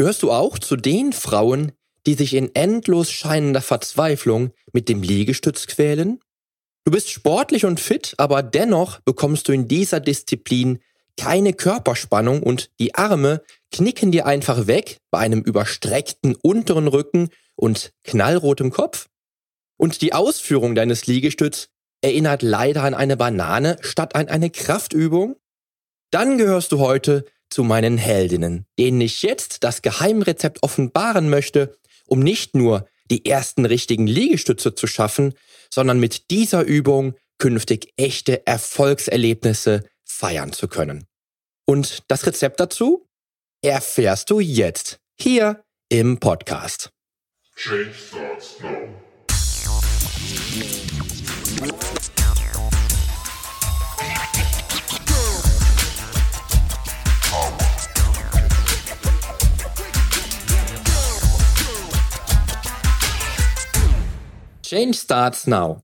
Gehörst du auch zu den Frauen, die sich in endlos scheinender Verzweiflung mit dem Liegestütz quälen? Du bist sportlich und fit, aber dennoch bekommst du in dieser Disziplin keine Körperspannung und die Arme knicken dir einfach weg bei einem überstreckten unteren Rücken und knallrotem Kopf? Und die Ausführung deines Liegestütz erinnert leider an eine Banane statt an eine Kraftübung? Dann gehörst du heute zu meinen Heldinnen, denen ich jetzt das Geheimrezept offenbaren möchte, um nicht nur die ersten richtigen Liegestütze zu schaffen, sondern mit dieser Übung künftig echte Erfolgserlebnisse feiern zu können. Und das Rezept dazu erfährst du jetzt hier im Podcast. Change starts now. Change Starts Now,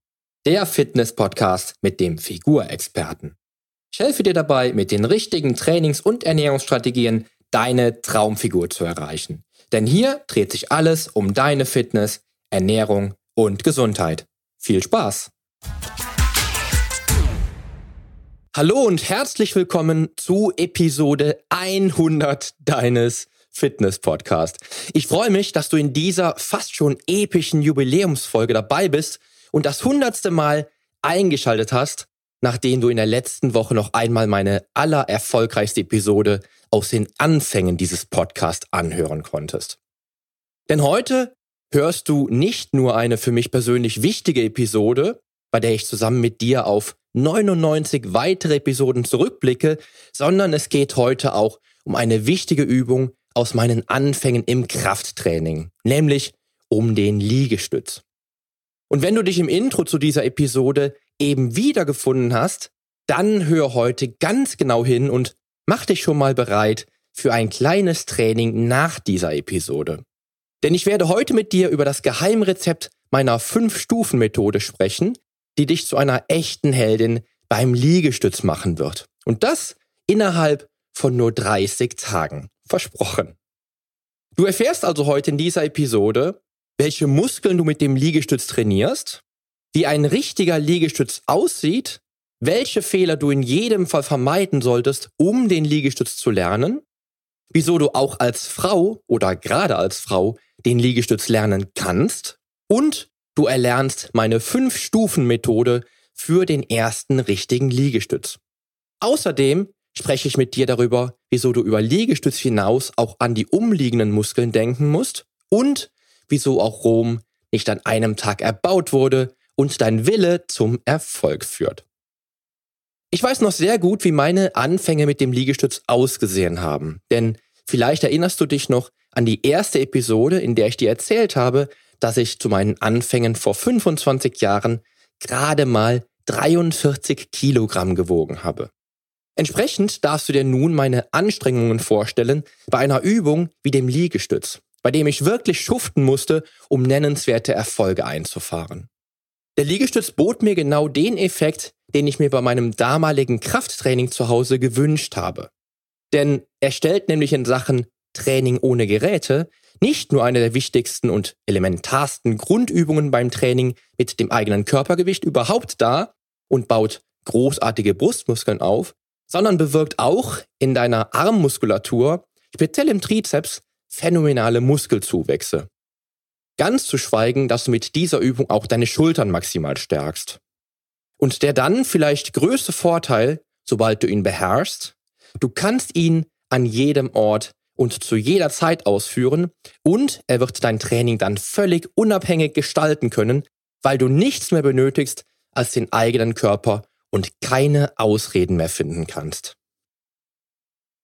der Fitness-Podcast mit dem Figurexperten. Ich helfe dir dabei, mit den richtigen Trainings- und Ernährungsstrategien deine Traumfigur zu erreichen. Denn hier dreht sich alles um deine Fitness, Ernährung und Gesundheit. Viel Spaß! Hallo und herzlich willkommen zu Episode 100 deines Fitness-Podcast. Ich freue mich, dass du in dieser fast schon epischen Jubiläumsfolge dabei bist und das hundertste Mal eingeschaltet hast, nachdem du in der letzten Woche noch einmal meine allererfolgreichste Episode aus den Anfängen dieses Podcasts anhören konntest. Denn heute hörst du nicht nur eine für mich persönlich wichtige Episode, bei der ich zusammen mit dir auf 99 weitere Episoden zurückblicke, sondern es geht heute auch um eine wichtige Übung, aus meinen Anfängen im Krafttraining, nämlich um den Liegestütz. Und wenn du dich im Intro zu dieser Episode eben wiedergefunden hast, dann hör heute ganz genau hin und mach dich schon mal bereit für ein kleines Training nach dieser Episode. Denn ich werde heute mit dir über das Geheimrezept meiner 5-Stufen-Methode sprechen, die dich zu einer echten Heldin beim Liegestütz machen wird. Und das innerhalb von nur 30 Tagen. Versprochen. Du erfährst also heute in dieser Episode, welche Muskeln du mit dem Liegestütz trainierst, wie ein richtiger Liegestütz aussieht, welche Fehler du in jedem Fall vermeiden solltest, um den Liegestütz zu lernen, wieso du auch als Frau oder gerade als Frau den Liegestütz lernen kannst und du erlernst meine 5-Stufen-Methode für den ersten richtigen Liegestütz. Außerdem spreche ich mit dir darüber, wieso du über Liegestütz hinaus auch an die umliegenden Muskeln denken musst und wieso auch Rom nicht an einem Tag erbaut wurde und dein Wille zum Erfolg führt. Ich weiß noch sehr gut, wie meine Anfänge mit dem Liegestütz ausgesehen haben, denn vielleicht erinnerst du dich noch an die erste Episode, in der ich dir erzählt habe, dass ich zu meinen Anfängen vor 25 Jahren gerade mal 43 Kilogramm gewogen habe. Entsprechend darfst du dir nun meine Anstrengungen vorstellen bei einer Übung wie dem Liegestütz, bei dem ich wirklich schuften musste, um nennenswerte Erfolge einzufahren. Der Liegestütz bot mir genau den Effekt, den ich mir bei meinem damaligen Krafttraining zu Hause gewünscht habe. Denn er stellt nämlich in Sachen Training ohne Geräte nicht nur eine der wichtigsten und elementarsten Grundübungen beim Training mit dem eigenen Körpergewicht überhaupt dar und baut großartige Brustmuskeln auf, sondern bewirkt auch in deiner Armmuskulatur, speziell im Trizeps, phänomenale Muskelzuwächse. Ganz zu schweigen, dass du mit dieser Übung auch deine Schultern maximal stärkst. Und der dann vielleicht größte Vorteil, sobald du ihn beherrschst, du kannst ihn an jedem Ort und zu jeder Zeit ausführen und er wird dein Training dann völlig unabhängig gestalten können, weil du nichts mehr benötigst als den eigenen Körper und keine Ausreden mehr finden kannst.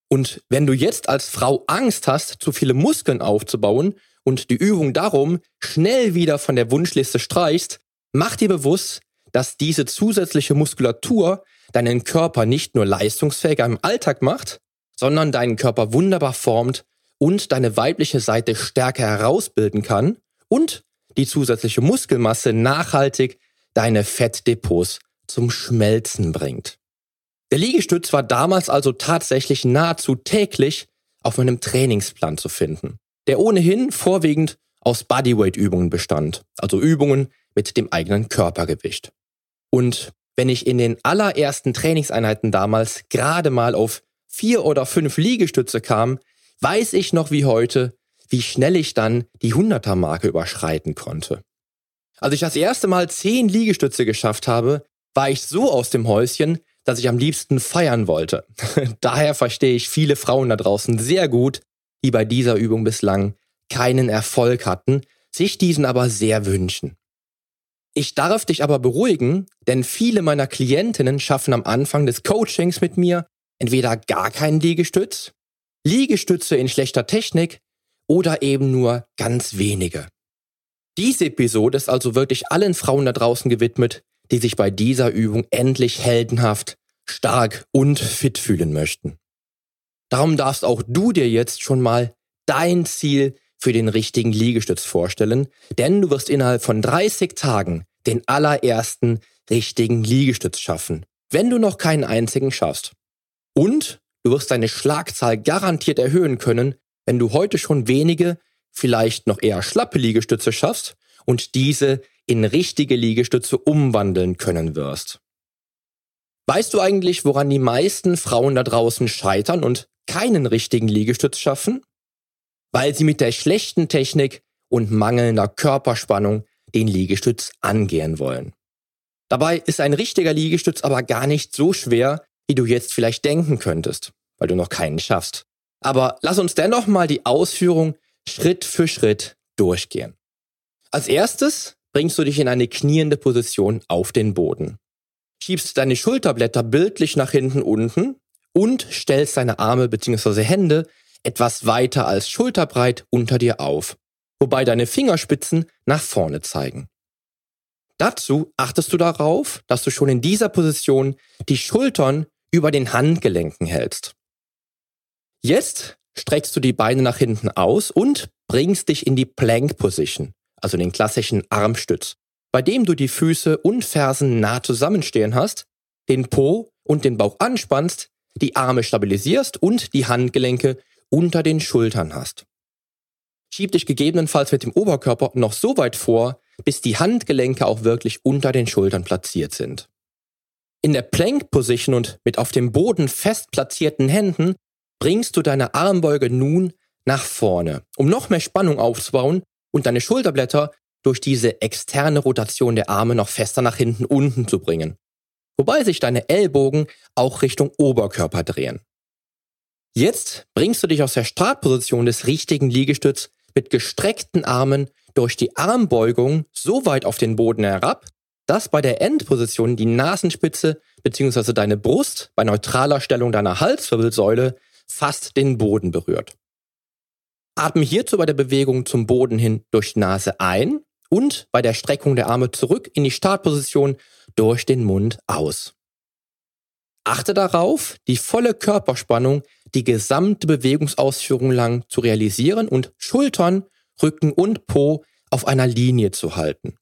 Und wenn du jetzt als Frau Angst hast, zu viele Muskeln aufzubauen und die Übung darum schnell wieder von der Wunschliste streichst, mach dir bewusst, dass diese zusätzliche Muskulatur deinen Körper nicht nur leistungsfähiger im Alltag macht, sondern deinen Körper wunderbar formt und deine weibliche Seite stärker herausbilden kann und die zusätzliche Muskelmasse nachhaltig deine Fettdepots zum Schmelzen bringt. Der Liegestütz war damals also tatsächlich nahezu täglich auf meinem Trainingsplan zu finden, der ohnehin vorwiegend aus Bodyweight-Übungen bestand, also Übungen mit dem eigenen Körpergewicht. Und wenn ich in den allerersten Trainingseinheiten damals gerade mal auf vier oder fünf Liegestütze kam, weiß ich noch wie heute, wie schnell ich dann die 100er Marke überschreiten konnte. Als ich das erste Mal zehn Liegestütze geschafft habe, war ich so aus dem Häuschen, dass ich am liebsten feiern wollte. Daher verstehe ich viele Frauen da draußen sehr gut, die bei dieser Übung bislang keinen Erfolg hatten, sich diesen aber sehr wünschen. Ich darf dich aber beruhigen, denn viele meiner Klientinnen schaffen am Anfang des Coachings mit mir entweder gar keinen Liegestütz, Liegestütze in schlechter Technik oder eben nur ganz wenige. Diese Episode ist also wirklich allen Frauen da draußen gewidmet, die sich bei dieser Übung endlich heldenhaft, stark und fit fühlen möchten. Darum darfst auch du dir jetzt schon mal dein Ziel für den richtigen Liegestütz vorstellen, denn du wirst innerhalb von 30 Tagen den allerersten richtigen Liegestütz schaffen, wenn du noch keinen einzigen schaffst. Und du wirst deine Schlagzahl garantiert erhöhen können, wenn du heute schon wenige, vielleicht noch eher schlappe Liegestütze schaffst und diese in richtige Liegestütze umwandeln können wirst. Weißt du eigentlich, woran die meisten Frauen da draußen scheitern und keinen richtigen Liegestütz schaffen? Weil sie mit der schlechten Technik und mangelnder Körperspannung den Liegestütz angehen wollen. Dabei ist ein richtiger Liegestütz aber gar nicht so schwer, wie du jetzt vielleicht denken könntest, weil du noch keinen schaffst. Aber lass uns dennoch mal die Ausführung Schritt für Schritt durchgehen. Als erstes bringst du dich in eine kniende Position auf den Boden. Schiebst deine Schulterblätter bildlich nach hinten unten und stellst deine Arme bzw. Hände etwas weiter als schulterbreit unter dir auf, wobei deine Fingerspitzen nach vorne zeigen. Dazu achtest du darauf, dass du schon in dieser Position die Schultern über den Handgelenken hältst. Jetzt streckst du die Beine nach hinten aus und bringst dich in die Plank Position also den klassischen Armstütz, bei dem du die Füße und Fersen nah zusammenstehen hast, den Po und den Bauch anspannst, die Arme stabilisierst und die Handgelenke unter den Schultern hast. Schieb dich gegebenenfalls mit dem Oberkörper noch so weit vor, bis die Handgelenke auch wirklich unter den Schultern platziert sind. In der Plank Position und mit auf dem Boden fest platzierten Händen bringst du deine Armbeuge nun nach vorne, um noch mehr Spannung aufzubauen und deine Schulterblätter durch diese externe Rotation der Arme noch fester nach hinten unten zu bringen. Wobei sich deine Ellbogen auch Richtung Oberkörper drehen. Jetzt bringst du dich aus der Startposition des richtigen Liegestütz mit gestreckten Armen durch die Armbeugung so weit auf den Boden herab, dass bei der Endposition die Nasenspitze bzw. deine Brust bei neutraler Stellung deiner Halswirbelsäule fast den Boden berührt. Atme hierzu bei der Bewegung zum Boden hin durch die Nase ein und bei der Streckung der Arme zurück in die Startposition durch den Mund aus. Achte darauf, die volle Körperspannung die gesamte Bewegungsausführung lang zu realisieren und Schultern, Rücken und Po auf einer Linie zu halten.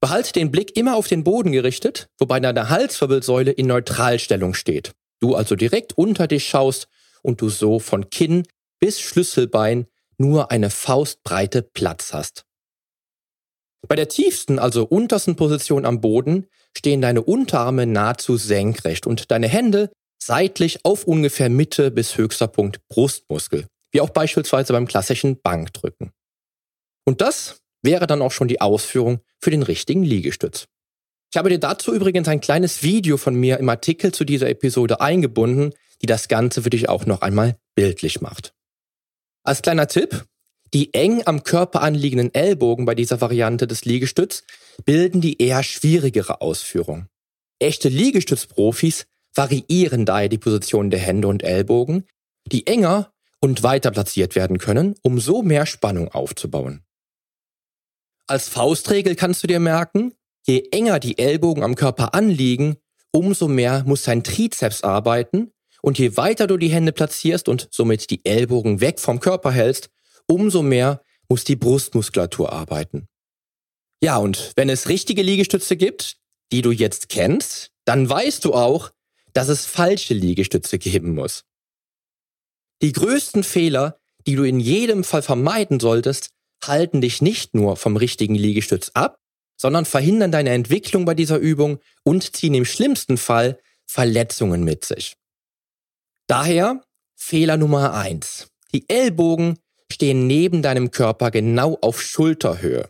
Behalte den Blick immer auf den Boden gerichtet, wobei deine Halswirbelsäule in Neutralstellung steht. Du also direkt unter dich schaust und du so von Kinn bis Schlüsselbein nur eine Faustbreite Platz hast. Bei der tiefsten, also untersten Position am Boden stehen deine Unterarme nahezu senkrecht und deine Hände seitlich auf ungefähr Mitte bis höchster Punkt Brustmuskel, wie auch beispielsweise beim klassischen Bankdrücken. Und das wäre dann auch schon die Ausführung für den richtigen Liegestütz. Ich habe dir dazu übrigens ein kleines Video von mir im Artikel zu dieser Episode eingebunden, die das Ganze für dich auch noch einmal bildlich macht. Als kleiner Tipp, die eng am Körper anliegenden Ellbogen bei dieser Variante des Liegestütz bilden die eher schwierigere Ausführung. Echte Liegestützprofis variieren daher die Position der Hände und Ellbogen, die enger und weiter platziert werden können, um so mehr Spannung aufzubauen. Als Faustregel kannst du dir merken, je enger die Ellbogen am Körper anliegen, umso mehr muss dein Trizeps arbeiten und je weiter du die Hände platzierst und somit die Ellbogen weg vom Körper hältst, umso mehr muss die Brustmuskulatur arbeiten. Ja, und wenn es richtige Liegestütze gibt, die du jetzt kennst, dann weißt du auch, dass es falsche Liegestütze geben muss. Die größten Fehler, die du in jedem Fall vermeiden solltest, halten dich nicht nur vom richtigen Liegestütz ab, sondern verhindern deine Entwicklung bei dieser Übung und ziehen im schlimmsten Fall Verletzungen mit sich. Daher Fehler Nummer eins: Die Ellbogen stehen neben deinem Körper genau auf Schulterhöhe.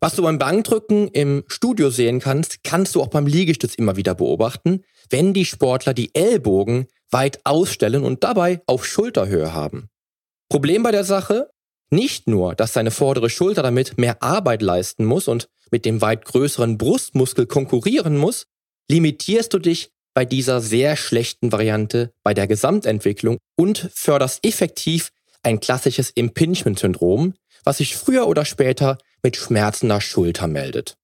Was du beim Bankdrücken im Studio sehen kannst, kannst du auch beim Liegestütz immer wieder beobachten, wenn die Sportler die Ellbogen weit ausstellen und dabei auf Schulterhöhe haben. Problem bei der Sache? Nicht nur, dass deine vordere Schulter damit mehr Arbeit leisten muss und mit dem weit größeren Brustmuskel konkurrieren muss, limitierst du dich bei dieser sehr schlechten Variante bei der Gesamtentwicklung und förderst effektiv ein klassisches Impingement-Syndrom, was sich früher oder später mit schmerzender Schulter meldet.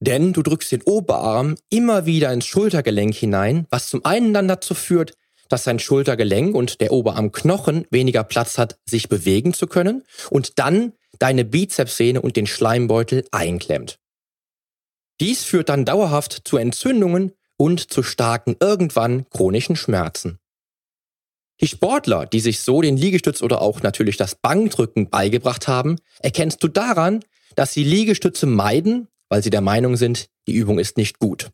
Denn du drückst den Oberarm immer wieder ins Schultergelenk hinein, was zum einen dann dazu führt, dass dein Schultergelenk und der Oberarmknochen weniger Platz hat, sich bewegen zu können und dann deine Bizepssehne und den Schleimbeutel einklemmt. Dies führt dann dauerhaft zu Entzündungen und zu starken, irgendwann chronischen Schmerzen. Die Sportler, die sich so den Liegestütz oder auch natürlich das Bankdrücken beigebracht haben, erkennst du daran, dass sie Liegestütze meiden, weil sie der Meinung sind, die Übung ist nicht gut.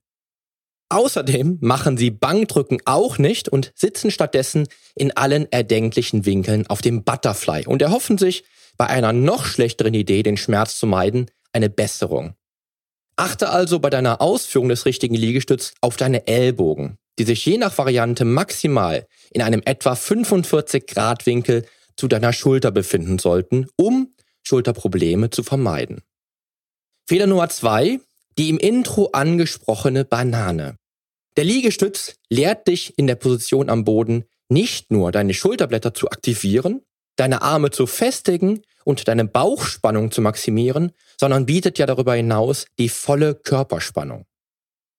Außerdem machen sie Bankdrücken auch nicht und sitzen stattdessen in allen erdenklichen Winkeln auf dem Butterfly und erhoffen sich, bei einer noch schlechteren Idee, den Schmerz zu meiden, eine Besserung. Achte also bei deiner Ausführung des richtigen Liegestütz auf deine Ellbogen, die sich je nach Variante maximal in einem etwa 45 Grad Winkel zu deiner Schulter befinden sollten, um Schulterprobleme zu vermeiden. Fehler Nummer zwei, die im Intro angesprochene Banane. Der Liegestütz lehrt dich in der Position am Boden nicht nur deine Schulterblätter zu aktivieren, deine Arme zu festigen und deine Bauchspannung zu maximieren, sondern bietet ja darüber hinaus die volle Körperspannung.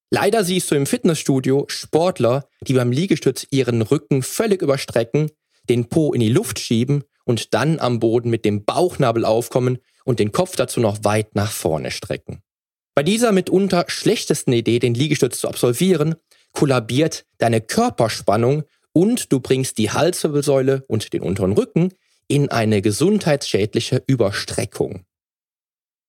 Leider siehst du im Fitnessstudio Sportler, die beim Liegestütz ihren Rücken völlig überstrecken, den Po in die Luft schieben und dann am Boden mit dem Bauchnabel aufkommen und den Kopf dazu noch weit nach vorne strecken. Bei dieser mitunter schlechtesten Idee, den Liegestütz zu absolvieren, kollabiert deine Körperspannung und du bringst die Halswirbelsäule und den unteren Rücken in eine gesundheitsschädliche Überstreckung.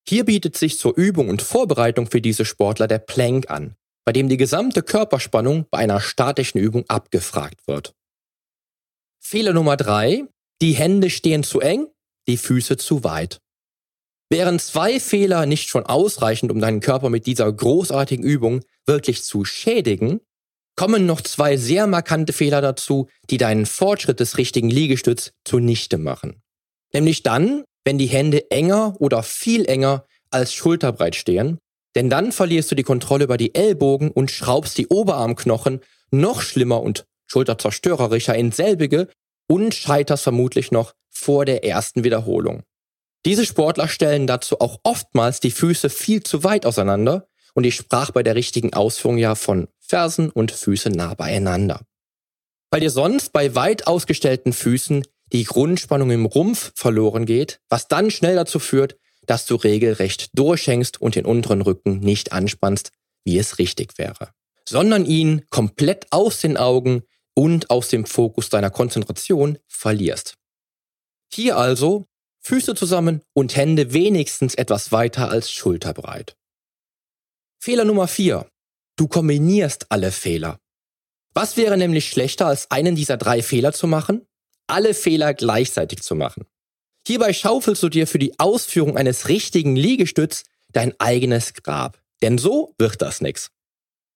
Hier bietet sich zur Übung und Vorbereitung für diese Sportler der Plank an, bei dem die gesamte Körperspannung bei einer statischen Übung abgefragt wird. Fehler Nummer drei: Die Hände stehen zu eng, die Füße zu weit. Wären zwei Fehler nicht schon ausreichend, um deinen Körper mit dieser großartigen Übung wirklich zu schädigen, kommen noch zwei sehr markante Fehler dazu, die deinen Fortschritt des richtigen Liegestütz zunichte machen. Nämlich dann, wenn die Hände enger oder viel enger als schulterbreit stehen, denn dann verlierst du die Kontrolle über die Ellbogen und schraubst die Oberarmknochen noch schlimmer und schulterzerstörerischer in selbige und scheiterst vermutlich noch vor der ersten Wiederholung. Diese Sportler stellen dazu auch oftmals die Füße viel zu weit auseinander und ich sprach bei der richtigen Ausführung ja von Fersen und Füße nah beieinander. Weil dir sonst bei weit ausgestellten Füßen die Grundspannung im Rumpf verloren geht, was dann schnell dazu führt, dass du regelrecht durchhängst und den unteren Rücken nicht anspannst, wie es richtig wäre, sondern ihn komplett aus den Augen und aus dem Fokus deiner Konzentration verlierst. Hier also Füße zusammen und Hände wenigstens etwas weiter als schulterbreit. Fehler Nummer vier: Du kombinierst alle Fehler. Was wäre nämlich schlechter, als einen dieser drei Fehler zu machen? Alle Fehler gleichzeitig zu machen. Hierbei schaufelst du dir für die Ausführung eines richtigen Liegestütz dein eigenes Grab. Denn so wird das nix.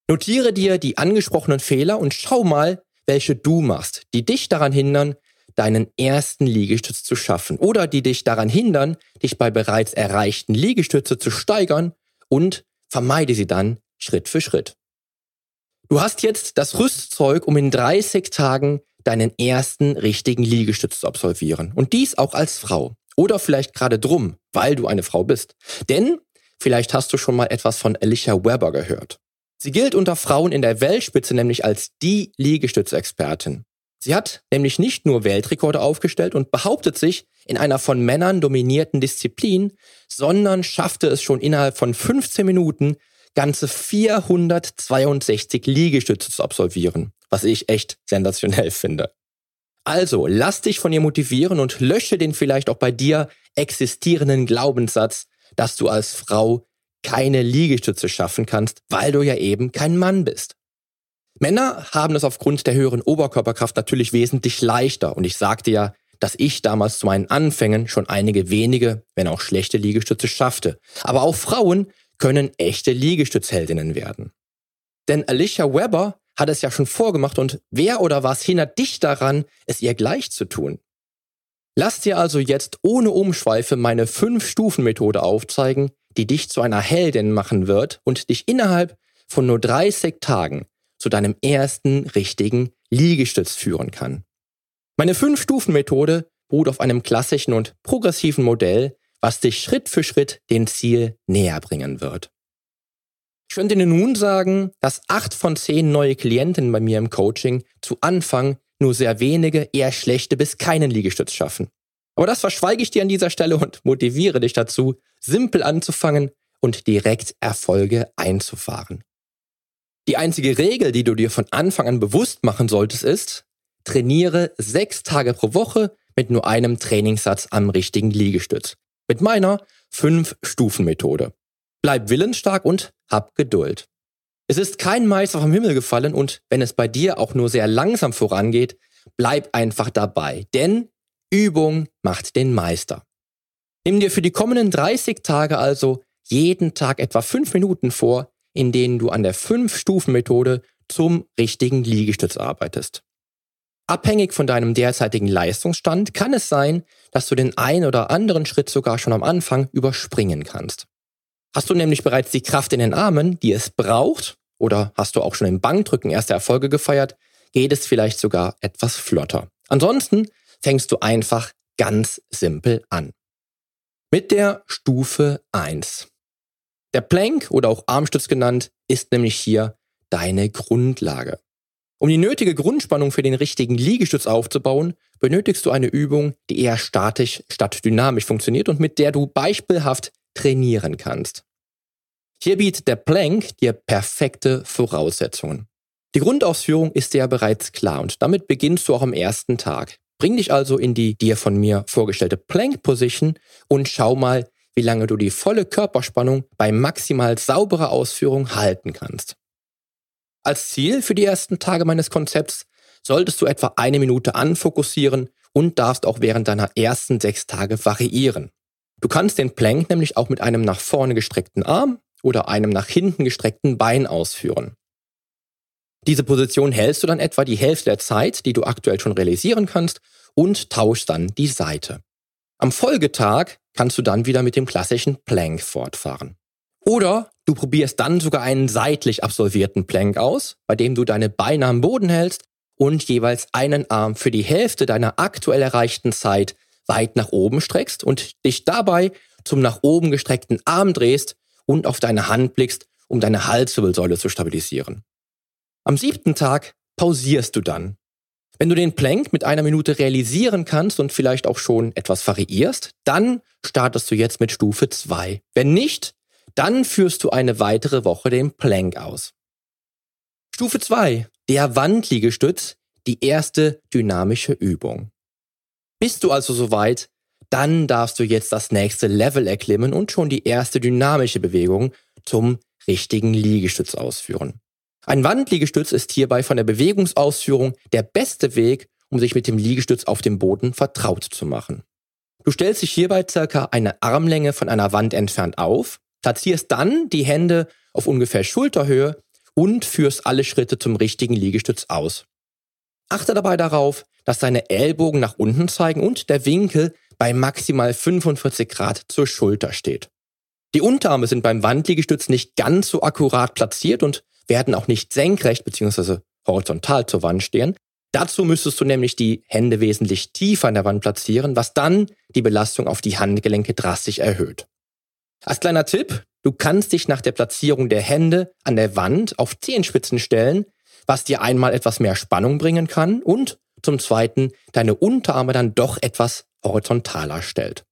Notiere dir die angesprochenen Fehler und schau mal, welche du machst, die dich daran hindern, deinen ersten Liegestütz zu schaffen oder die dich daran hindern, dich bei bereits erreichten Liegestütze zu steigern und vermeide sie dann Schritt für Schritt. Du hast jetzt das Rüstzeug, um in 30 Tagen deinen ersten richtigen Liegestütz zu absolvieren. Und dies auch als Frau. Oder vielleicht gerade drum, weil du eine Frau bist. Denn vielleicht hast du schon mal etwas von Alicia Weber gehört. Sie gilt unter Frauen in der Weltspitze nämlich als die Liegestützexpertin. Sie hat nämlich nicht nur Weltrekorde aufgestellt und behauptet sich in einer von Männern dominierten Disziplin, sondern schaffte es schon innerhalb von 15 Minuten ganze 462 Liegestütze zu absolvieren, was ich echt sensationell finde. Also lass dich von ihr motivieren und lösche den vielleicht auch bei dir existierenden Glaubenssatz, dass du als Frau keine Liegestütze schaffen kannst, weil du ja eben kein Mann bist. Männer haben es aufgrund der höheren Oberkörperkraft natürlich wesentlich leichter und ich sagte ja, dass ich damals zu meinen Anfängen schon einige wenige, wenn auch schlechte Liegestütze schaffte. Aber auch Frauen können echte Liegestützheldinnen werden. Denn Alicia Weber hat es ja schon vorgemacht und wer oder was hindert dich daran, es ihr gleich zu tun? Lass dir also jetzt ohne Umschweife meine 5-Stufen-Methode aufzeigen, die dich zu einer Heldin machen wird und dich innerhalb von nur 30 Tagen zu deinem ersten richtigen Liegestütz führen kann. Meine 5-Stufen-Methode beruht auf einem klassischen und progressiven Modell, was dich Schritt für Schritt dem Ziel näher bringen wird. Ich könnte Ihnen nun sagen, dass acht von zehn neue Klientinnen bei mir im Coaching zu Anfang nur sehr wenige, eher schlechte bis keinen Liegestütz schaffen. Aber das verschweige ich dir an dieser Stelle und motiviere dich dazu, simpel anzufangen und direkt Erfolge einzufahren. Die einzige Regel, die du dir von Anfang an bewusst machen solltest, ist, trainiere sechs Tage pro Woche mit nur einem Trainingssatz am richtigen Liegestütz. Mit meiner Fünf-Stufen-Methode. Bleib willensstark und hab Geduld. Es ist kein Meister vom Himmel gefallen und wenn es bei dir auch nur sehr langsam vorangeht, bleib einfach dabei, denn Übung macht den Meister. Nimm dir für die kommenden 30 Tage also jeden Tag etwa fünf Minuten vor, in denen du an der Fünf-Stufen-Methode zum richtigen Liegestütz arbeitest. Abhängig von deinem derzeitigen Leistungsstand kann es sein, dass du den einen oder anderen Schritt sogar schon am Anfang überspringen kannst. Hast du nämlich bereits die Kraft in den Armen, die es braucht, oder hast du auch schon im Bankdrücken erste Erfolge gefeiert, geht es vielleicht sogar etwas flotter. Ansonsten fängst du einfach ganz simpel an. Mit der Stufe 1. Der Plank oder auch Armstütz genannt ist nämlich hier deine Grundlage. Um die nötige Grundspannung für den richtigen Liegestütz aufzubauen, benötigst du eine Übung, die eher statisch statt dynamisch funktioniert und mit der du beispielhaft trainieren kannst. Hier bietet der Plank dir perfekte Voraussetzungen. Die Grundausführung ist dir ja bereits klar und damit beginnst du auch am ersten Tag. Bring dich also in die dir von mir vorgestellte Plank Position und schau mal, wie lange du die volle Körperspannung bei maximal sauberer Ausführung halten kannst. Als Ziel für die ersten Tage meines Konzepts solltest du etwa eine Minute anfokussieren und darfst auch während deiner ersten sechs Tage variieren. Du kannst den Plank nämlich auch mit einem nach vorne gestreckten Arm oder einem nach hinten gestreckten Bein ausführen. Diese Position hältst du dann etwa die Hälfte der Zeit, die du aktuell schon realisieren kannst, und tauschst dann die Seite. Am Folgetag kannst du dann wieder mit dem klassischen Plank fortfahren. Oder du probierst dann sogar einen seitlich absolvierten Plank aus, bei dem du deine Beine am Boden hältst und jeweils einen Arm für die Hälfte deiner aktuell erreichten Zeit weit nach oben streckst und dich dabei zum nach oben gestreckten Arm drehst und auf deine Hand blickst, um deine Halswirbelsäule zu stabilisieren. Am siebten Tag pausierst du dann. Wenn du den Plank mit einer Minute realisieren kannst und vielleicht auch schon etwas variierst, dann startest du jetzt mit Stufe 2. Wenn nicht, dann führst du eine weitere Woche den Plank aus. Stufe 2, der Wandliegestütz, die erste dynamische Übung. Bist du also soweit, dann darfst du jetzt das nächste Level erklimmen und schon die erste dynamische Bewegung zum richtigen Liegestütz ausführen. Ein Wandliegestütz ist hierbei von der Bewegungsausführung der beste Weg, um sich mit dem Liegestütz auf dem Boden vertraut zu machen. Du stellst dich hierbei circa eine Armlänge von einer Wand entfernt auf, platzierst dann die Hände auf ungefähr Schulterhöhe und führst alle Schritte zum richtigen Liegestütz aus. Achte dabei darauf, dass deine Ellbogen nach unten zeigen und der Winkel bei maximal 45 Grad zur Schulter steht. Die Unterarme sind beim Wandliegestütz nicht ganz so akkurat platziert und werden auch nicht senkrecht bzw. horizontal zur Wand stehen. Dazu müsstest du nämlich die Hände wesentlich tiefer an der Wand platzieren, was dann die Belastung auf die Handgelenke drastisch erhöht. Als kleiner Tipp, du kannst dich nach der Platzierung der Hände an der Wand auf Zehenspitzen stellen, was dir einmal etwas mehr Spannung bringen kann und zum Zweiten deine Unterarme dann doch etwas horizontaler stellt.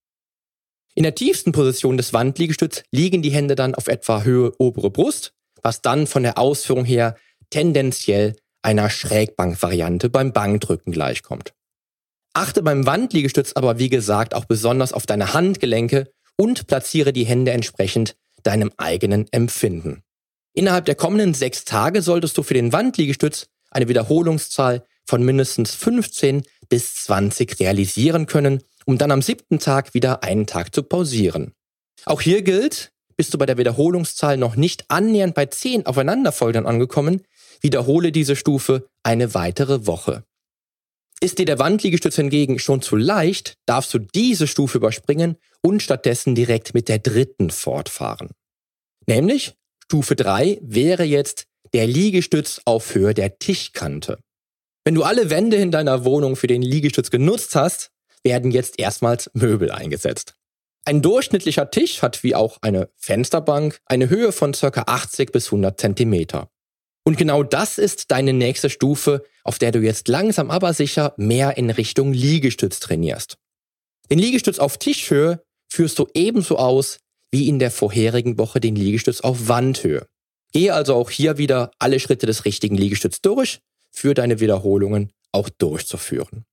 In der tiefsten Position des Wandliegestütz liegen die Hände dann auf etwa Höhe obere Brust, was dann von der Ausführung her tendenziell einer Schrägbankvariante beim Bankdrücken gleichkommt. Achte beim Wandliegestütz aber wie gesagt auch besonders auf deine Handgelenke und platziere die Hände entsprechend deinem eigenen Empfinden. Innerhalb der kommenden sechs Tage solltest du für den Wandliegestütz eine Wiederholungszahl von mindestens 15 bis 20 realisieren können, um dann am siebten Tag wieder einen Tag zu pausieren. Auch hier gilt, bist du bei der Wiederholungszahl noch nicht annähernd bei 10 aufeinanderfolgern angekommen, wiederhole diese Stufe eine weitere Woche. Ist dir der Wandliegestütz hingegen schon zu leicht, darfst du diese Stufe überspringen und stattdessen direkt mit der dritten fortfahren. Nämlich Stufe 3 wäre jetzt der Liegestütz auf Höhe der Tischkante. Wenn du alle Wände in deiner Wohnung für den Liegestütz genutzt hast, werden jetzt erstmals Möbel eingesetzt. Ein durchschnittlicher Tisch hat wie auch eine Fensterbank eine Höhe von ca. 80 bis 100 Zentimeter. Und genau das ist deine nächste Stufe, auf der du jetzt langsam aber sicher mehr in Richtung Liegestütz trainierst. Den Liegestütz auf Tischhöhe führst du ebenso aus wie in der vorherigen Woche den Liegestütz auf Wandhöhe. Gehe also auch hier wieder alle Schritte des richtigen Liegestütz durch, für deine Wiederholungen auch durchzuführen.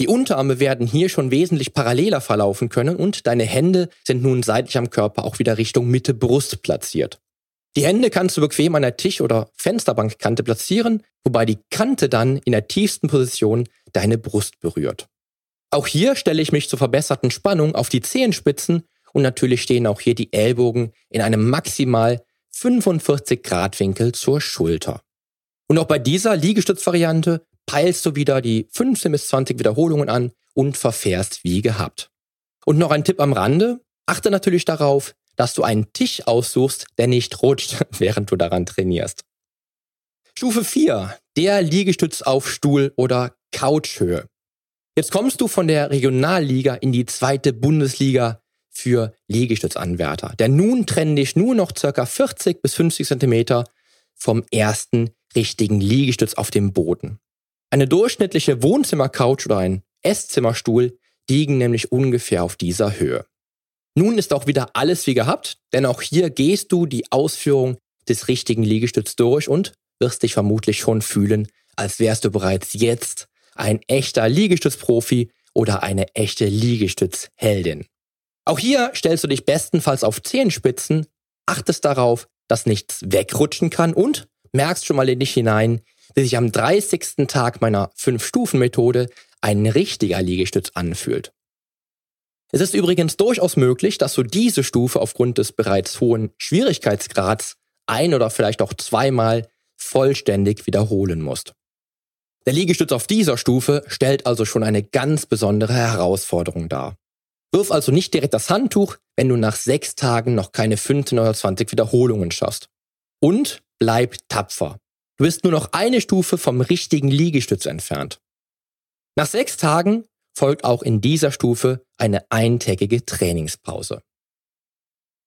Die Unterarme werden hier schon wesentlich paralleler verlaufen können und deine Hände sind nun seitlich am Körper auch wieder Richtung Mitte Brust platziert. Die Hände kannst du bequem an der Tisch- oder Fensterbankkante platzieren, wobei die Kante dann in der tiefsten Position deine Brust berührt. Auch hier stelle ich mich zur verbesserten Spannung auf die Zehenspitzen und natürlich stehen auch hier die Ellbogen in einem maximal 45 Grad Winkel zur Schulter. Und auch bei dieser Liegestützvariante peilst du wieder die 15 bis 20 Wiederholungen an und verfährst wie gehabt. Und noch ein Tipp am Rande, achte natürlich darauf, dass du einen Tisch aussuchst, der nicht rutscht, während du daran trainierst. Stufe 4, der Liegestütz auf Stuhl oder Couchhöhe. Jetzt kommst du von der Regionalliga in die zweite Bundesliga für Liegestützanwärter. Denn nun trennen dich nur noch circa 40 bis 50 Zentimeter vom ersten richtigen Liegestütz auf dem Boden. Eine durchschnittliche Wohnzimmercouch oder ein Esszimmerstuhl liegen nämlich ungefähr auf dieser Höhe. Nun ist auch wieder alles wie gehabt, denn auch hier gehst du die Ausführung des richtigen Liegestütz durch und wirst dich vermutlich schon fühlen, als wärst du bereits jetzt ein echter Liegestützprofi oder eine echte Liegestützheldin. Auch hier stellst du dich bestenfalls auf Zehenspitzen, achtest darauf, dass nichts wegrutschen kann und merkst schon mal in dich hinein, wie sich am 30. Tag meiner 5-Stufen-Methode ein richtiger Liegestütz anfühlt. Es ist übrigens durchaus möglich, dass du diese Stufe aufgrund des bereits hohen Schwierigkeitsgrads ein oder vielleicht auch zweimal vollständig wiederholen musst. Der Liegestütz auf dieser Stufe stellt also schon eine ganz besondere Herausforderung dar. Wirf also nicht direkt das Handtuch, wenn du nach sechs Tagen noch keine 15 oder 20 Wiederholungen schaffst. Und bleib tapfer. Du bist nur noch eine Stufe vom richtigen Liegestütz entfernt. Nach sechs Tagen folgt auch in dieser Stufe eine eintägige Trainingspause.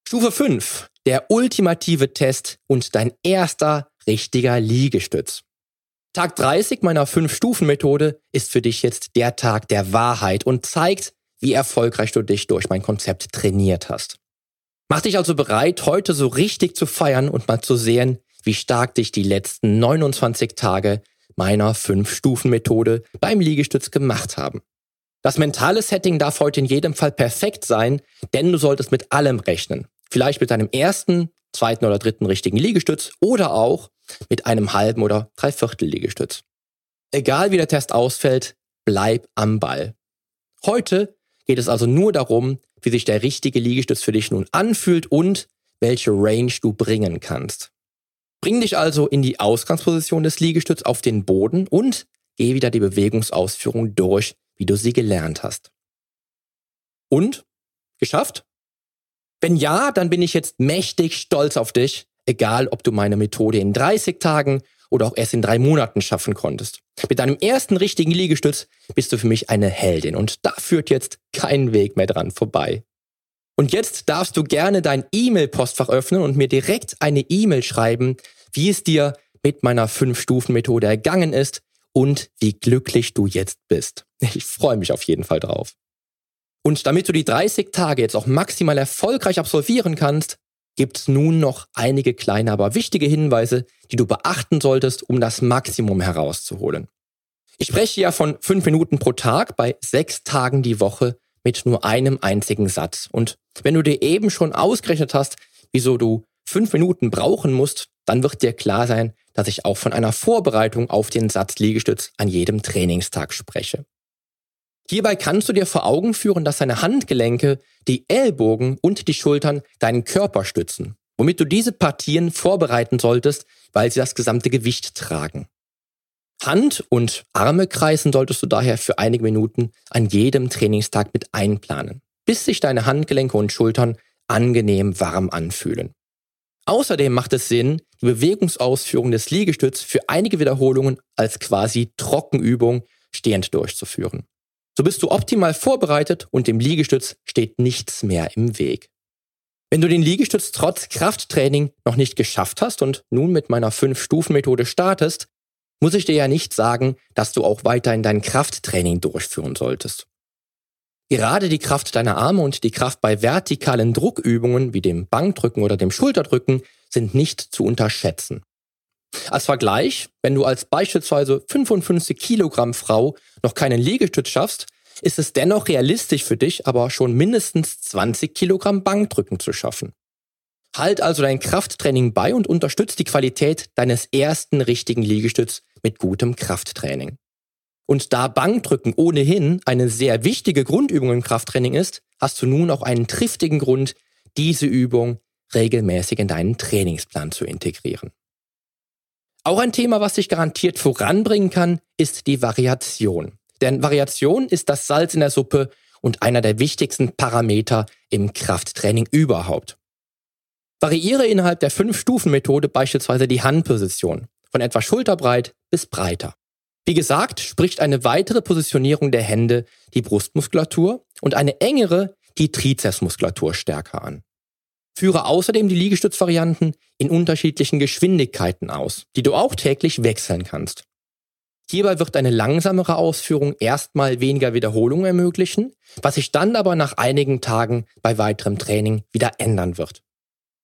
Stufe 5. Der ultimative Test und dein erster richtiger Liegestütz. Tag 30 meiner 5-Stufen-Methode ist für dich jetzt der Tag der Wahrheit und zeigt, wie erfolgreich du dich durch mein Konzept trainiert hast. Mach dich also bereit, heute so richtig zu feiern und mal zu sehen, wie stark dich die letzten 29 Tage meiner 5-Stufen-Methode beim Liegestütz gemacht haben. Das mentale Setting darf heute in jedem Fall perfekt sein, denn du solltest mit allem rechnen. Vielleicht mit deinem ersten, zweiten oder dritten richtigen Liegestütz oder auch mit einem halben oder dreiviertel Liegestütz. Egal wie der Test ausfällt, bleib am Ball. Heute geht es also nur darum, wie sich der richtige Liegestütz für dich nun anfühlt und welche Range du bringen kannst. Bring dich also in die Ausgangsposition des Liegestütz auf den Boden und geh wieder die Bewegungsausführung durch, wie du sie gelernt hast. Und? Geschafft? Wenn ja, dann bin ich jetzt mächtig stolz auf dich, egal ob du meine Methode in 30 Tagen oder auch erst in drei Monaten schaffen konntest. Mit deinem ersten richtigen Liegestütz bist du für mich eine Heldin und da führt jetzt kein Weg mehr dran vorbei. Und jetzt darfst du gerne dein E-Mail-Postfach öffnen und mir direkt eine E-Mail schreiben, wie es dir mit meiner 5-Stufen-Methode ergangen ist und wie glücklich du jetzt bist. Ich freue mich auf jeden Fall drauf. Und damit du die 30 Tage jetzt auch maximal erfolgreich absolvieren kannst, gibt's nun noch einige kleine, aber wichtige Hinweise, die du beachten solltest, um das Maximum herauszuholen. Ich spreche ja von fünf Minuten pro Tag bei sechs Tagen die Woche mit nur einem einzigen Satz. Und wenn du dir eben schon ausgerechnet hast, wieso du fünf Minuten brauchen musst, dann wird dir klar sein, dass ich auch von einer Vorbereitung auf den Satz Liegestütz an jedem Trainingstag spreche. Hierbei kannst du dir vor Augen führen, dass deine Handgelenke, die Ellbogen und die Schultern deinen Körper stützen, womit du diese Partien vorbereiten solltest, weil sie das gesamte Gewicht tragen. Hand und Arme kreisen solltest du daher für einige Minuten an jedem Trainingstag mit einplanen, bis sich deine Handgelenke und Schultern angenehm warm anfühlen. Außerdem macht es Sinn, die Bewegungsausführung des Liegestütz für einige Wiederholungen als quasi Trockenübung stehend durchzuführen. So bist du optimal vorbereitet und dem Liegestütz steht nichts mehr im Weg. Wenn du den Liegestütz trotz Krafttraining noch nicht geschafft hast und nun mit meiner 5-Stufen-Methode startest, muss ich dir ja nicht sagen, dass du auch weiterhin dein Krafttraining durchführen solltest. Gerade die Kraft deiner Arme und die Kraft bei vertikalen Druckübungen wie dem Bankdrücken oder dem Schulterdrücken sind nicht zu unterschätzen. Als Vergleich, wenn du als beispielsweise 55 Kilogramm Frau noch keinen Liegestütz schaffst, ist es dennoch realistisch für dich, aber schon mindestens 20 Kilogramm Bankdrücken zu schaffen. Halt also dein Krafttraining bei und unterstützt die Qualität deines ersten richtigen Liegestütz mit gutem Krafttraining. Und da Bankdrücken ohnehin eine sehr wichtige Grundübung im Krafttraining ist, hast du nun auch einen triftigen Grund, diese Übung regelmäßig in deinen Trainingsplan zu integrieren. Auch ein Thema, was dich garantiert voranbringen kann, ist die Variation. Denn Variation ist das Salz in der Suppe und einer der wichtigsten Parameter im Krafttraining überhaupt. Variiere innerhalb der Fünf-Stufen-Methode beispielsweise die Handposition von etwa schulterbreit bis breiter. Wie gesagt, spricht eine weitere Positionierung der Hände die Brustmuskulatur und eine engere die Trizepsmuskulatur stärker an. Führe außerdem die Liegestützvarianten in unterschiedlichen Geschwindigkeiten aus, die du auch täglich wechseln kannst. Hierbei wird eine langsamere Ausführung erstmal weniger Wiederholungen ermöglichen, was sich dann aber nach einigen Tagen bei weiterem Training wieder ändern wird.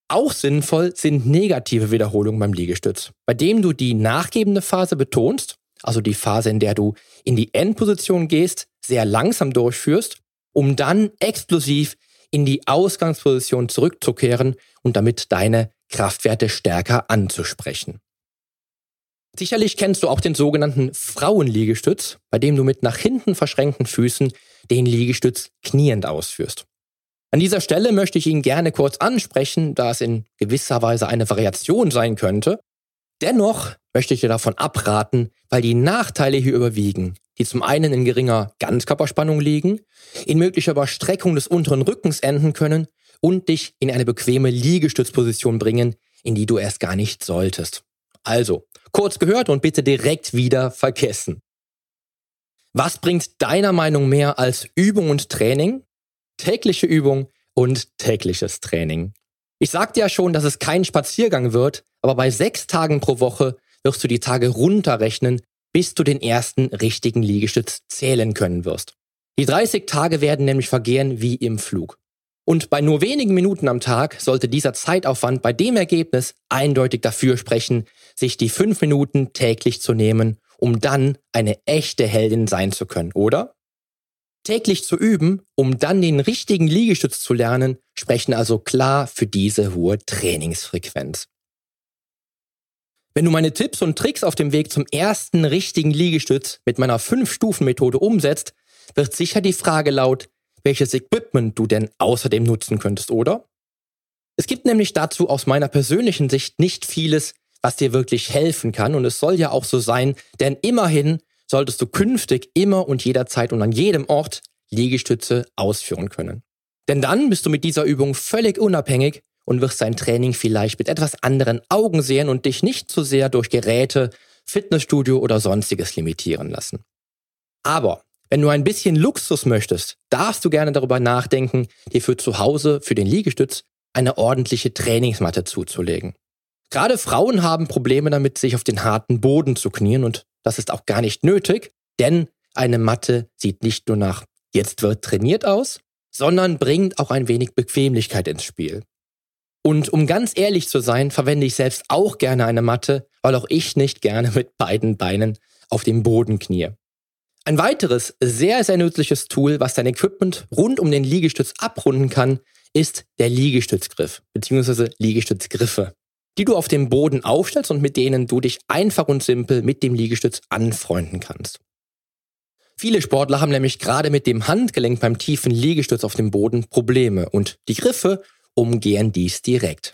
Auch sinnvoll sind negative Wiederholungen beim Liegestütz, bei dem du die nachgebende Phase betonst also die Phase, in der du in die Endposition gehst, sehr langsam durchführst, um dann explosiv in die Ausgangsposition zurückzukehren und damit deine Kraftwerte stärker anzusprechen. Sicherlich kennst du auch den sogenannten Frauenliegestütz, bei dem du mit nach hinten verschränkten Füßen den Liegestütz kniend ausführst. An dieser Stelle möchte ich ihn gerne kurz ansprechen, da es in gewisser Weise eine Variation sein könnte. Dennoch möchte ich dir davon abraten, weil die Nachteile hier überwiegen, die zum einen in geringer Ganzkörperspannung liegen, in möglicher Überstreckung des unteren Rückens enden können und dich in eine bequeme Liegestützposition bringen, in die du erst gar nicht solltest. Also, kurz gehört und bitte direkt wieder vergessen. Was bringt deiner Meinung mehr als Übung und Training? Tägliche Übung und tägliches Training. Ich sagte ja schon, dass es kein Spaziergang wird, aber bei sechs Tagen pro Woche wirst du die Tage runterrechnen, bis du den ersten richtigen Liegestütz zählen können wirst. Die 30 Tage werden nämlich vergehen wie im Flug. Und bei nur wenigen Minuten am Tag sollte dieser Zeitaufwand bei dem Ergebnis eindeutig dafür sprechen, sich die fünf Minuten täglich zu nehmen, um dann eine echte Heldin sein zu können, oder? Täglich zu üben, um dann den richtigen Liegestütz zu lernen, sprechen also klar für diese hohe Trainingsfrequenz. Wenn du meine Tipps und Tricks auf dem Weg zum ersten richtigen Liegestütz mit meiner 5-Stufen-Methode umsetzt, wird sicher die Frage laut, welches Equipment du denn außerdem nutzen könntest, oder? Es gibt nämlich dazu aus meiner persönlichen Sicht nicht vieles, was dir wirklich helfen kann und es soll ja auch so sein, denn immerhin solltest du künftig immer und jederzeit und an jedem Ort Liegestütze ausführen können. Denn dann bist du mit dieser Übung völlig unabhängig und wirst dein Training vielleicht mit etwas anderen Augen sehen und dich nicht zu sehr durch Geräte, Fitnessstudio oder sonstiges limitieren lassen. Aber wenn du ein bisschen Luxus möchtest, darfst du gerne darüber nachdenken, dir für zu Hause, für den Liegestütz, eine ordentliche Trainingsmatte zuzulegen. Gerade Frauen haben Probleme damit, sich auf den harten Boden zu knien und das ist auch gar nicht nötig, denn eine Matte sieht nicht nur nach jetzt wird trainiert aus, sondern bringt auch ein wenig Bequemlichkeit ins Spiel. Und um ganz ehrlich zu sein, verwende ich selbst auch gerne eine Matte, weil auch ich nicht gerne mit beiden Beinen auf dem Boden knie. Ein weiteres sehr, sehr nützliches Tool, was dein Equipment rund um den Liegestütz abrunden kann, ist der Liegestützgriff bzw. Liegestützgriffe, die du auf dem Boden aufstellst und mit denen du dich einfach und simpel mit dem Liegestütz anfreunden kannst. Viele Sportler haben nämlich gerade mit dem Handgelenk beim tiefen Liegestütz auf dem Boden Probleme und die Griffe umgehen dies direkt.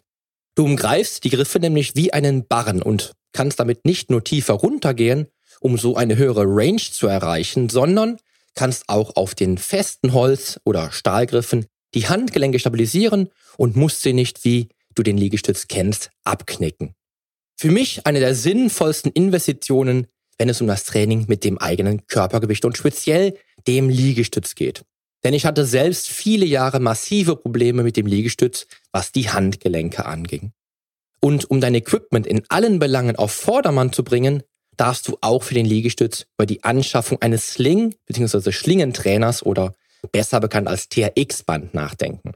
Du umgreifst die Griffe nämlich wie einen Barren und kannst damit nicht nur tiefer runtergehen, um so eine höhere Range zu erreichen, sondern kannst auch auf den festen Holz- oder Stahlgriffen die Handgelenke stabilisieren und musst sie nicht, wie du den Liegestütz kennst, abknicken. Für mich eine der sinnvollsten Investitionen, wenn es um das Training mit dem eigenen Körpergewicht und speziell dem Liegestütz geht. Denn ich hatte selbst viele Jahre massive Probleme mit dem Liegestütz, was die Handgelenke anging. Und um dein Equipment in allen Belangen auf Vordermann zu bringen, darfst du auch für den Liegestütz über die Anschaffung eines Sling- bzw. Schlingentrainers oder besser bekannt als TRX-Band nachdenken.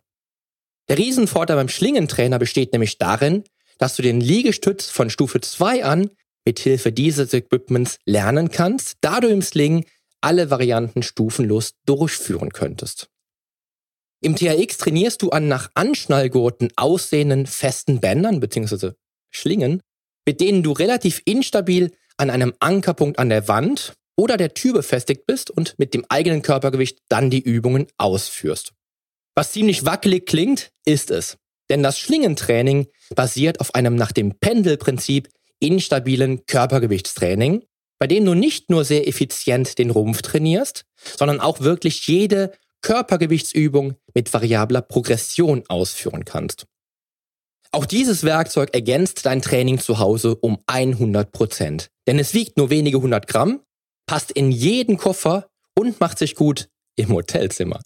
Der Riesenvorteil beim Schlingentrainer besteht nämlich darin, dass du den Liegestütz von Stufe 2 an mit Hilfe dieses Equipments lernen kannst, da du im Sling alle Varianten stufenlos durchführen könntest. Im TRX trainierst du an nach Anschnallgurten aussehenden festen Bändern bzw. Schlingen, mit denen du relativ instabil an einem Ankerpunkt an der Wand oder der Tür befestigt bist und mit dem eigenen Körpergewicht dann die Übungen ausführst. Was ziemlich wackelig klingt, ist es. Denn das Schlingentraining basiert auf einem nach dem Pendelprinzip instabilen Körpergewichtstraining, bei dem du nicht nur sehr effizient den Rumpf trainierst, sondern auch wirklich jede Körpergewichtsübung mit variabler Progression ausführen kannst. Auch dieses Werkzeug ergänzt dein Training zu Hause um 100 Prozent. Denn es wiegt nur wenige hundert Gramm, passt in jeden Koffer und macht sich gut im Hotelzimmer.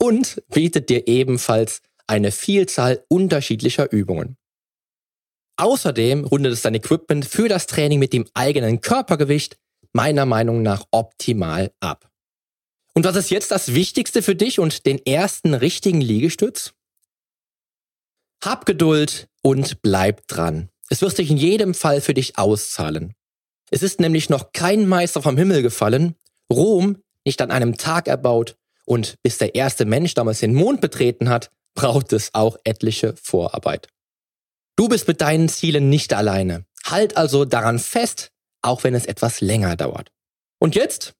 Und bietet dir ebenfalls eine Vielzahl unterschiedlicher Übungen. Außerdem rundet es dein Equipment für das Training mit dem eigenen Körpergewicht meiner Meinung nach optimal ab. Und was ist jetzt das Wichtigste für dich und den ersten richtigen Liegestütz? Hab Geduld und bleib dran. Es wird sich in jedem Fall für dich auszahlen. Es ist nämlich noch kein Meister vom Himmel gefallen, Rom nicht an einem Tag erbaut und bis der erste Mensch damals den Mond betreten hat, braucht es auch etliche Vorarbeit. Du bist mit deinen Zielen nicht alleine. Halt also daran fest, auch wenn es etwas länger dauert. Und jetzt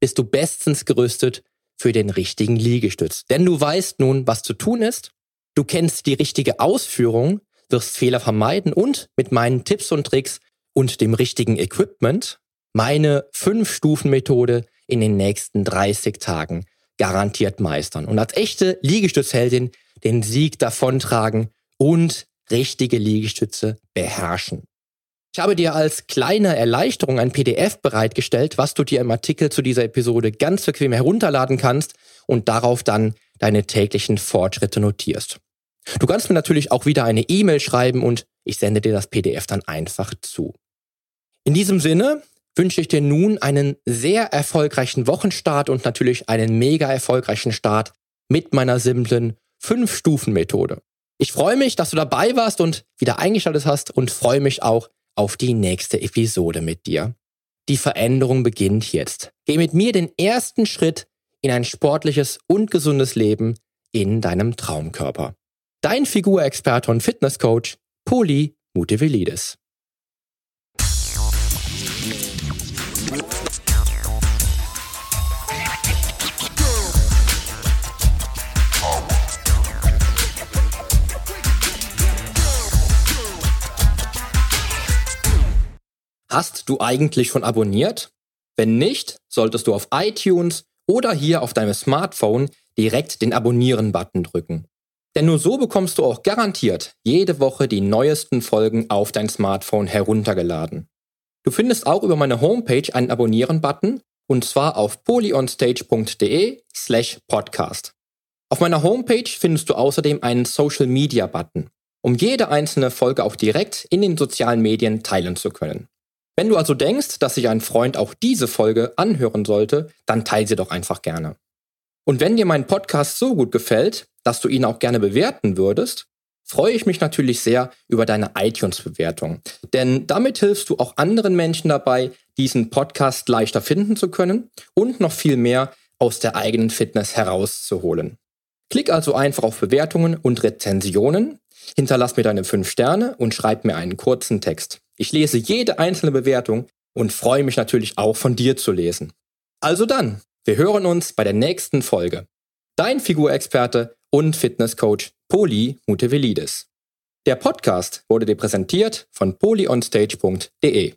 bist du bestens gerüstet für den richtigen Liegestütz. Denn du weißt nun, was zu tun ist, du kennst die richtige Ausführung, wirst Fehler vermeiden und mit meinen Tipps und Tricks und dem richtigen Equipment meine 5-Stufen-Methode in den nächsten 30 Tagen garantiert meistern und als echte Liegestützheldin den Sieg davontragen und richtige Liegestütze beherrschen. Ich habe dir als kleine Erleichterung ein PDF bereitgestellt, was du dir im Artikel zu dieser Episode ganz bequem herunterladen kannst und darauf dann deine täglichen Fortschritte notierst. Du kannst mir natürlich auch wieder eine E-Mail schreiben und ich sende dir das PDF dann einfach zu. In diesem Sinne wünsche ich dir nun einen sehr erfolgreichen Wochenstart und natürlich einen mega erfolgreichen Start mit meiner simplen 5-Stufen-Methode. Ich freue mich, dass du dabei warst und wieder eingeschaltet hast und freue mich auch auf die nächste Episode mit dir. Die Veränderung beginnt jetzt. Geh mit mir den ersten Schritt in ein sportliches und gesundes Leben in deinem Traumkörper. Dein Figurexperte und Fitnesscoach, Poli Mutevelidis. Hast du eigentlich schon abonniert? Wenn nicht, solltest du auf iTunes oder hier auf deinem Smartphone direkt den Abonnieren-Button drücken. Denn nur so bekommst du auch garantiert jede Woche die neuesten Folgen auf dein Smartphone heruntergeladen. Du findest auch über meine Homepage einen Abonnieren-Button und zwar auf polyonstage.de slash podcast. Auf meiner Homepage findest du außerdem einen Social Media Button, um jede einzelne Folge auch direkt in den sozialen Medien teilen zu können. Wenn du also denkst, dass sich ein Freund auch diese Folge anhören sollte, dann teile sie doch einfach gerne. Und wenn dir mein Podcast so gut gefällt, dass du ihn auch gerne bewerten würdest, freue ich mich natürlich sehr über deine iTunes-Bewertung. Denn damit hilfst du auch anderen Menschen dabei, diesen Podcast leichter finden zu können und noch viel mehr aus der eigenen Fitness herauszuholen. Klick also einfach auf Bewertungen und Rezensionen, hinterlass mir deine 5 Sterne und schreib mir einen kurzen Text. Ich lese jede einzelne Bewertung und freue mich natürlich auch von dir zu lesen. Also dann, wir hören uns bei der nächsten Folge. Dein Figurexperte und Fitnesscoach Poli Mutevelidis. Der Podcast wurde dir präsentiert von polyonstage.de.